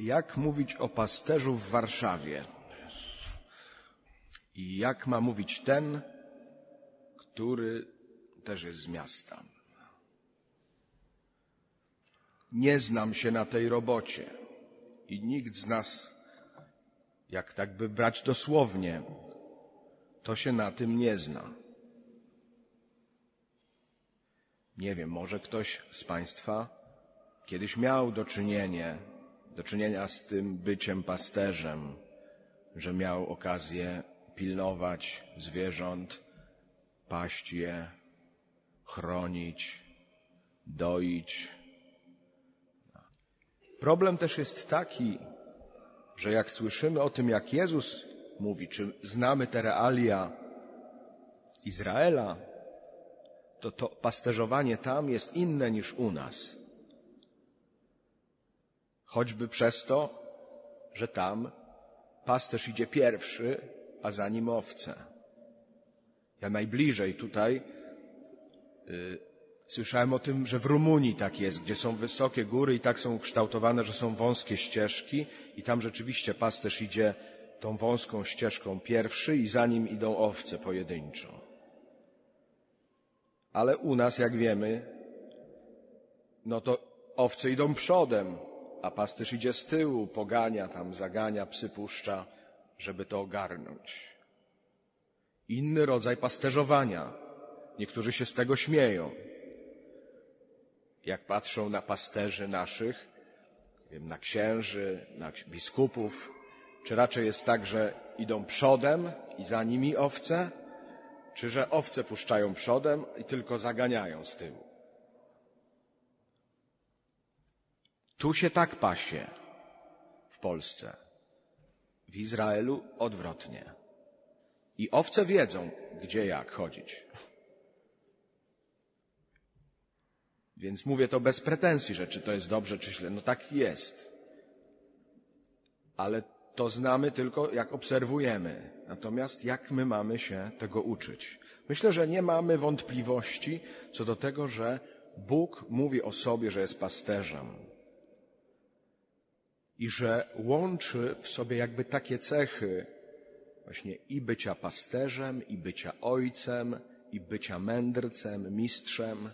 Jak mówić o pasterzu w Warszawie? I jak ma mówić ten, który też jest z miasta? Nie znam się na tej robocie i nikt z nas, jak tak by brać dosłownie, to się na tym nie zna. Nie wiem, może ktoś z Państwa kiedyś miał do czynienia, do czynienia z tym byciem pasterzem, że miał okazję pilnować zwierząt, paść je, chronić, doić. Problem też jest taki, że jak słyszymy o tym, jak Jezus mówi, czy znamy te realia Izraela, to to pasterzowanie tam jest inne niż u nas. Choćby przez to, że tam pasterz idzie pierwszy, a za nim owce. Ja najbliżej tutaj y, słyszałem o tym, że w Rumunii tak jest, gdzie są wysokie góry i tak są kształtowane, że są wąskie ścieżki i tam rzeczywiście pasterz idzie tą wąską ścieżką pierwszy i za nim idą owce pojedynczo. Ale u nas, jak wiemy, no to owce idą przodem, a pasterz idzie z tyłu, pogania tam, zagania, psy puszcza, żeby to ogarnąć. Inny rodzaj pasterzowania. Niektórzy się z tego śmieją. Jak patrzą na pasterzy naszych, na księży, na biskupów, czy raczej jest tak, że idą przodem i za nimi owce, czy że owce puszczają przodem i tylko zaganiają z tyłu? Tu się tak pasie w Polsce. W Izraelu odwrotnie. I owce wiedzą, gdzie jak chodzić. Więc mówię to bez pretensji, że czy to jest dobrze, czy źle. No tak jest. Ale to znamy tylko jak obserwujemy. Natomiast jak my mamy się tego uczyć? Myślę, że nie mamy wątpliwości co do tego, że Bóg mówi o sobie, że jest pasterzem. I że łączy w sobie jakby takie cechy właśnie i bycia pasterzem, i bycia ojcem, i bycia mędrcem, mistrzem.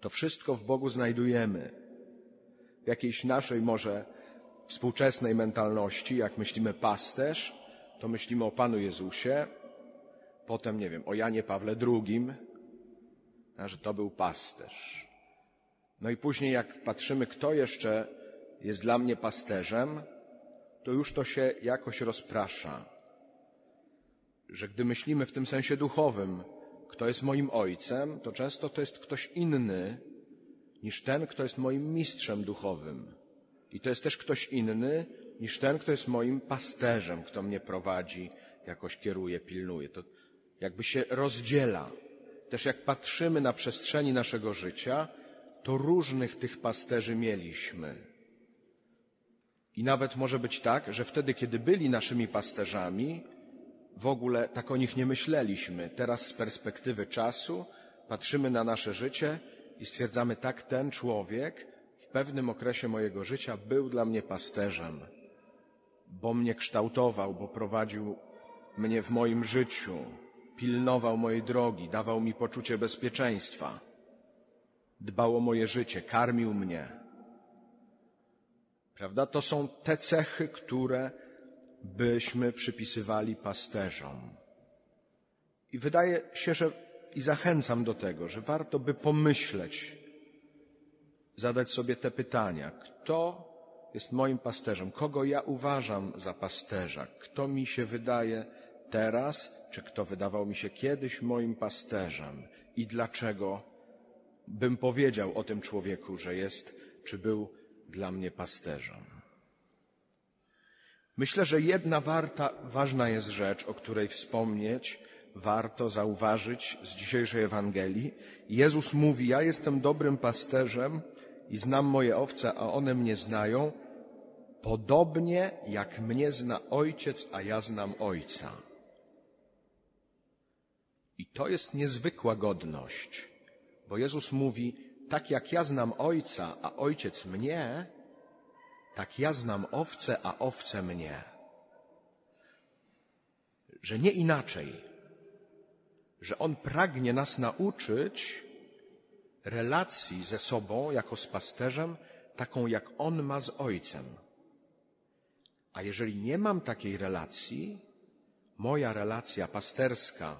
To wszystko w Bogu znajdujemy. W jakiejś naszej może współczesnej mentalności, jak myślimy pasterz, to myślimy o Panu Jezusie, potem, nie wiem, o Janie Pawle II, że to był pasterz. No i później, jak patrzymy, kto jeszcze jest dla mnie pasterzem, to już to się jakoś rozprasza. Że gdy myślimy w tym sensie duchowym, kto jest moim ojcem, to często to jest ktoś inny niż ten, kto jest moim mistrzem duchowym. I to jest też ktoś inny niż ten, kto jest moim pasterzem, kto mnie prowadzi, jakoś kieruje, pilnuje. To jakby się rozdziela. Też jak patrzymy na przestrzeni naszego życia, to różnych tych pasterzy mieliśmy. I nawet może być tak, że wtedy, kiedy byli naszymi pasterzami, w ogóle tak o nich nie myśleliśmy. Teraz z perspektywy czasu patrzymy na nasze życie i stwierdzamy, tak ten człowiek w pewnym okresie mojego życia był dla mnie pasterzem, bo mnie kształtował, bo prowadził mnie w moim życiu, pilnował mojej drogi, dawał mi poczucie bezpieczeństwa, dbał o moje życie, karmił mnie. Prawda? To są te cechy, które byśmy przypisywali pasterzom. I wydaje się, że i zachęcam do tego, że warto by pomyśleć, zadać sobie te pytania. Kto jest moim pasterzem? Kogo ja uważam za pasterza? Kto mi się wydaje teraz, czy kto wydawał mi się kiedyś moim pasterzem? I dlaczego bym powiedział o tym człowieku, że jest, czy był dla mnie pasterzem? Myślę, że jedna warta, ważna jest rzecz, o której wspomnieć, warto zauważyć z dzisiejszej Ewangelii. Jezus mówi, ja jestem dobrym pasterzem i znam moje owce, a one mnie znają, podobnie jak mnie zna ojciec, a ja znam ojca. I to jest niezwykła godność, bo Jezus mówi, tak jak ja znam ojca, a ojciec mnie, tak ja znam owce, a owce mnie. Że nie inaczej, że On pragnie nas nauczyć relacji ze sobą jako z pasterzem, taką jak On ma z Ojcem. A jeżeli nie mam takiej relacji, moja relacja pasterska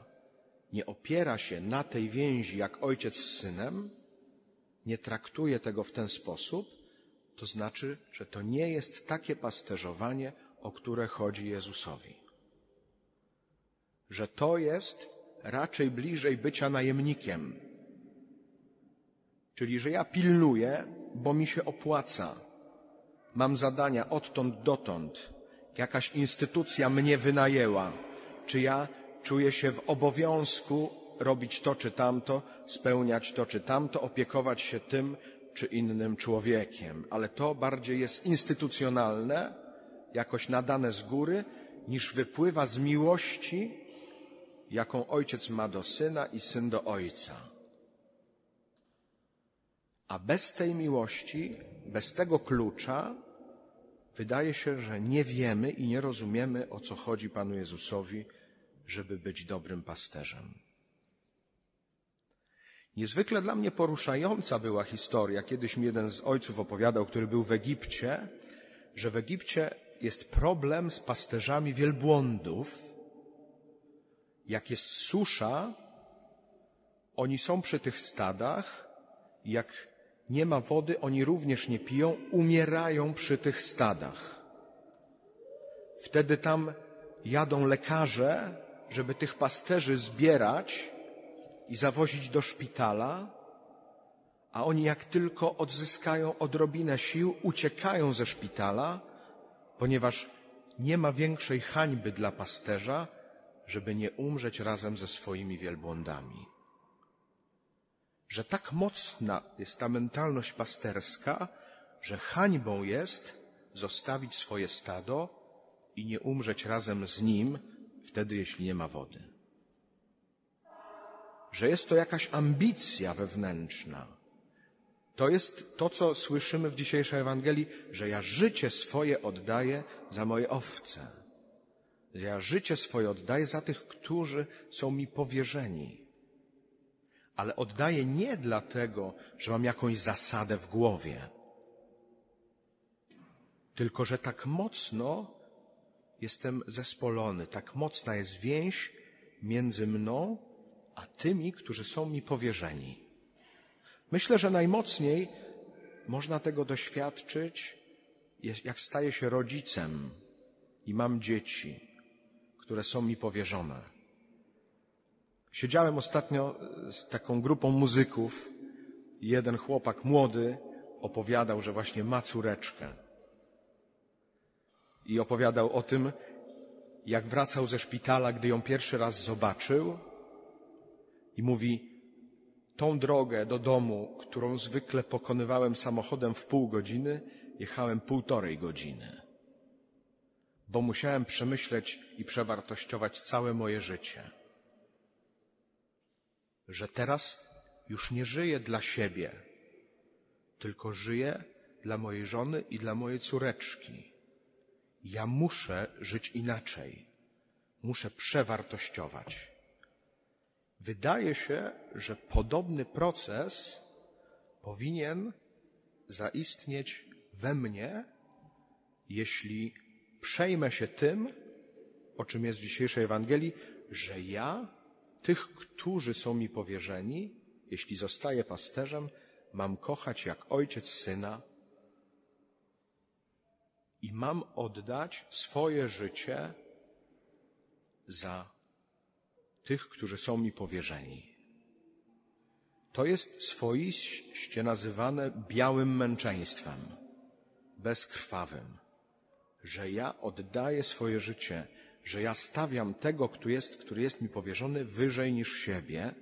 nie opiera się na tej więzi jak ojciec z synem, nie traktuje tego w ten sposób, to znaczy, że to nie jest takie pasterzowanie, o które chodzi Jezusowi. Że to jest raczej bliżej bycia najemnikiem. Czyli, że ja pilnuję, bo mi się opłaca. Mam zadania odtąd dotąd. Jakaś instytucja mnie wynajęła. Czy ja czuję się w obowiązku robić to czy tamto, spełniać to czy tamto, opiekować się tym czy innym człowiekiem. Ale to bardziej jest instytucjonalne, jakoś nadane z góry, niż wypływa z miłości, jaką ojciec ma do syna i syn do ojca. A bez tej miłości, bez tego klucza, wydaje się, że nie wiemy i nie rozumiemy, o co chodzi Panu Jezusowi, żeby być dobrym pasterzem. Niezwykle dla mnie poruszająca była historia. Kiedyś mi jeden z ojców opowiadał, który był w Egipcie, że w Egipcie jest problem z pasterzami wielbłądów. Jak jest susza, oni są przy tych stadach, jak nie ma wody, oni również nie piją, umierają przy tych stadach. Wtedy tam jadą lekarze, żeby tych pasterzy zbierać i zawozić do szpitala, a oni jak tylko odzyskają odrobinę sił, uciekają ze szpitala, ponieważ nie ma większej hańby dla pasterza, żeby nie umrzeć razem ze swoimi wielbłądami. Że tak mocna jest ta mentalność pasterska, że hańbą jest zostawić swoje stado i nie umrzeć razem z nim, wtedy, jeśli nie ma wody. Że jest to jakaś ambicja wewnętrzna. To jest to, co słyszymy w dzisiejszej Ewangelii, że ja życie swoje oddaję za moje owce. Ja życie swoje oddaję za tych, którzy są mi powierzeni. Ale oddaję nie dlatego, że mam jakąś zasadę w głowie, tylko że tak mocno jestem zespolony, tak mocna jest więź między mną a tymi, którzy są mi powierzeni. Myślę, że najmocniej można tego doświadczyć, jak staję się rodzicem i mam dzieci, które są mi powierzone. Siedziałem ostatnio z taką grupą muzyków i jeden chłopak młody opowiadał, że właśnie ma córeczkę i opowiadał o tym, jak wracał ze szpitala, gdy ją pierwszy raz zobaczył i mówi, tą drogę do domu, którą zwykle pokonywałem samochodem w pół godziny, jechałem półtorej godziny, bo musiałem przemyśleć i przewartościować całe moje życie. Że teraz już nie żyję dla siebie, tylko żyję dla mojej żony i dla mojej córeczki ja muszę żyć inaczej. Muszę przewartościować. Wydaje się, że podobny proces powinien zaistnieć we mnie, jeśli przejmę się tym, o czym jest w dzisiejszej Ewangelii, że ja tych, którzy są mi powierzeni, jeśli zostaję pasterzem, mam kochać jak ojciec syna, i mam oddać swoje życie za tych, którzy są mi powierzeni. To jest swoiście nazywane białym męczeństwem, bezkrwawym, że ja oddaję swoje życie, że ja stawiam tego, który jest, który jest mi powierzony, wyżej niż siebie,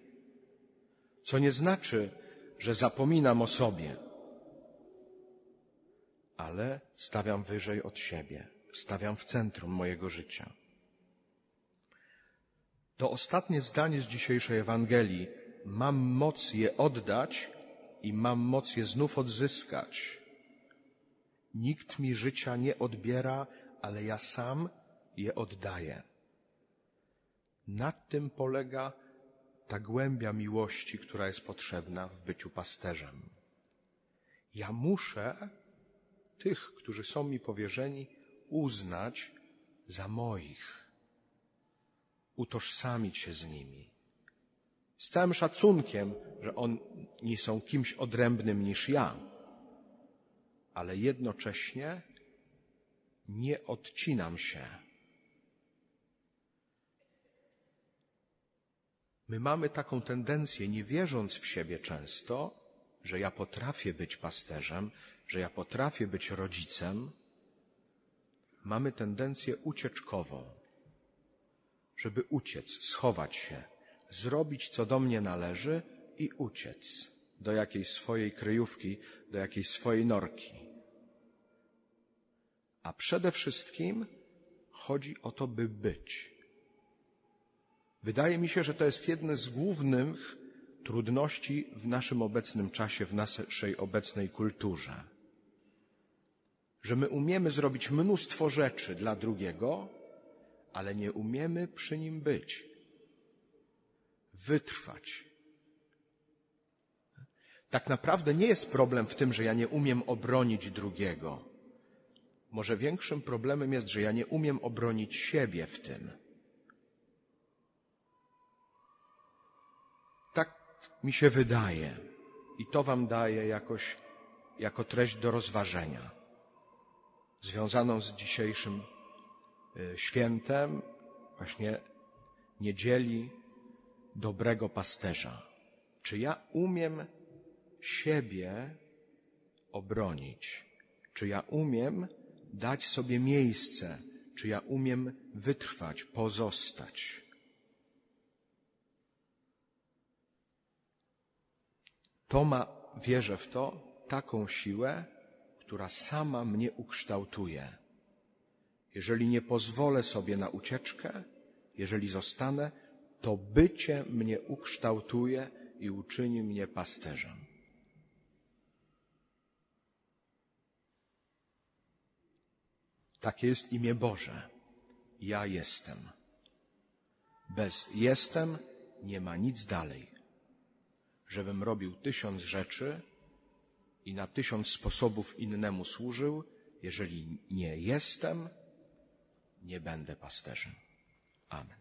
co nie znaczy, że zapominam o sobie, ale stawiam wyżej od siebie, stawiam w centrum mojego życia. To ostatnie zdanie z dzisiejszej Ewangelii. Mam moc je oddać i mam moc je znów odzyskać. Nikt mi życia nie odbiera, ale ja sam je oddaję. Nad tym polega ta głębia miłości, która jest potrzebna w byciu pasterzem. Ja muszę tych, którzy są mi powierzeni, uznać za moich, utożsamić się z nimi. Z całym szacunkiem, że oni są kimś odrębnym niż ja, ale jednocześnie nie odcinam się. My mamy taką tendencję, nie wierząc w siebie często, że ja potrafię być pasterzem, że ja potrafię być rodzicem, mamy tendencję ucieczkową, żeby uciec, schować się, zrobić co do mnie należy i uciec do jakiejś swojej kryjówki, do jakiejś swojej norki. A przede wszystkim chodzi o to, by być. Wydaje mi się, że to jest jedna z głównych trudności w naszym obecnym czasie, w naszej obecnej kulturze. Że my umiemy zrobić mnóstwo rzeczy dla drugiego, ale nie umiemy przy nim być, wytrwać. Tak naprawdę nie jest problem w tym, że ja nie umiem obronić drugiego. Może większym problemem jest, że ja nie umiem obronić siebie w tym. mi się wydaje, i to Wam daję jakoś jako treść do rozważenia, związaną z dzisiejszym świętem, właśnie niedzieli dobrego pasterza. Czy ja umiem siebie obronić? Czy ja umiem dać sobie miejsce? Czy ja umiem wytrwać, pozostać? To ma, wierzę w to, taką siłę, która sama mnie ukształtuje. Jeżeli nie pozwolę sobie na ucieczkę, jeżeli zostanę, to bycie mnie ukształtuje i uczyni mnie pasterzem. Takie jest imię Boże. Ja jestem. Bez jestem nie ma nic dalej żebym robił tysiąc rzeczy i na tysiąc sposobów innemu służył, jeżeli nie jestem, nie będę pasterzem. Amen.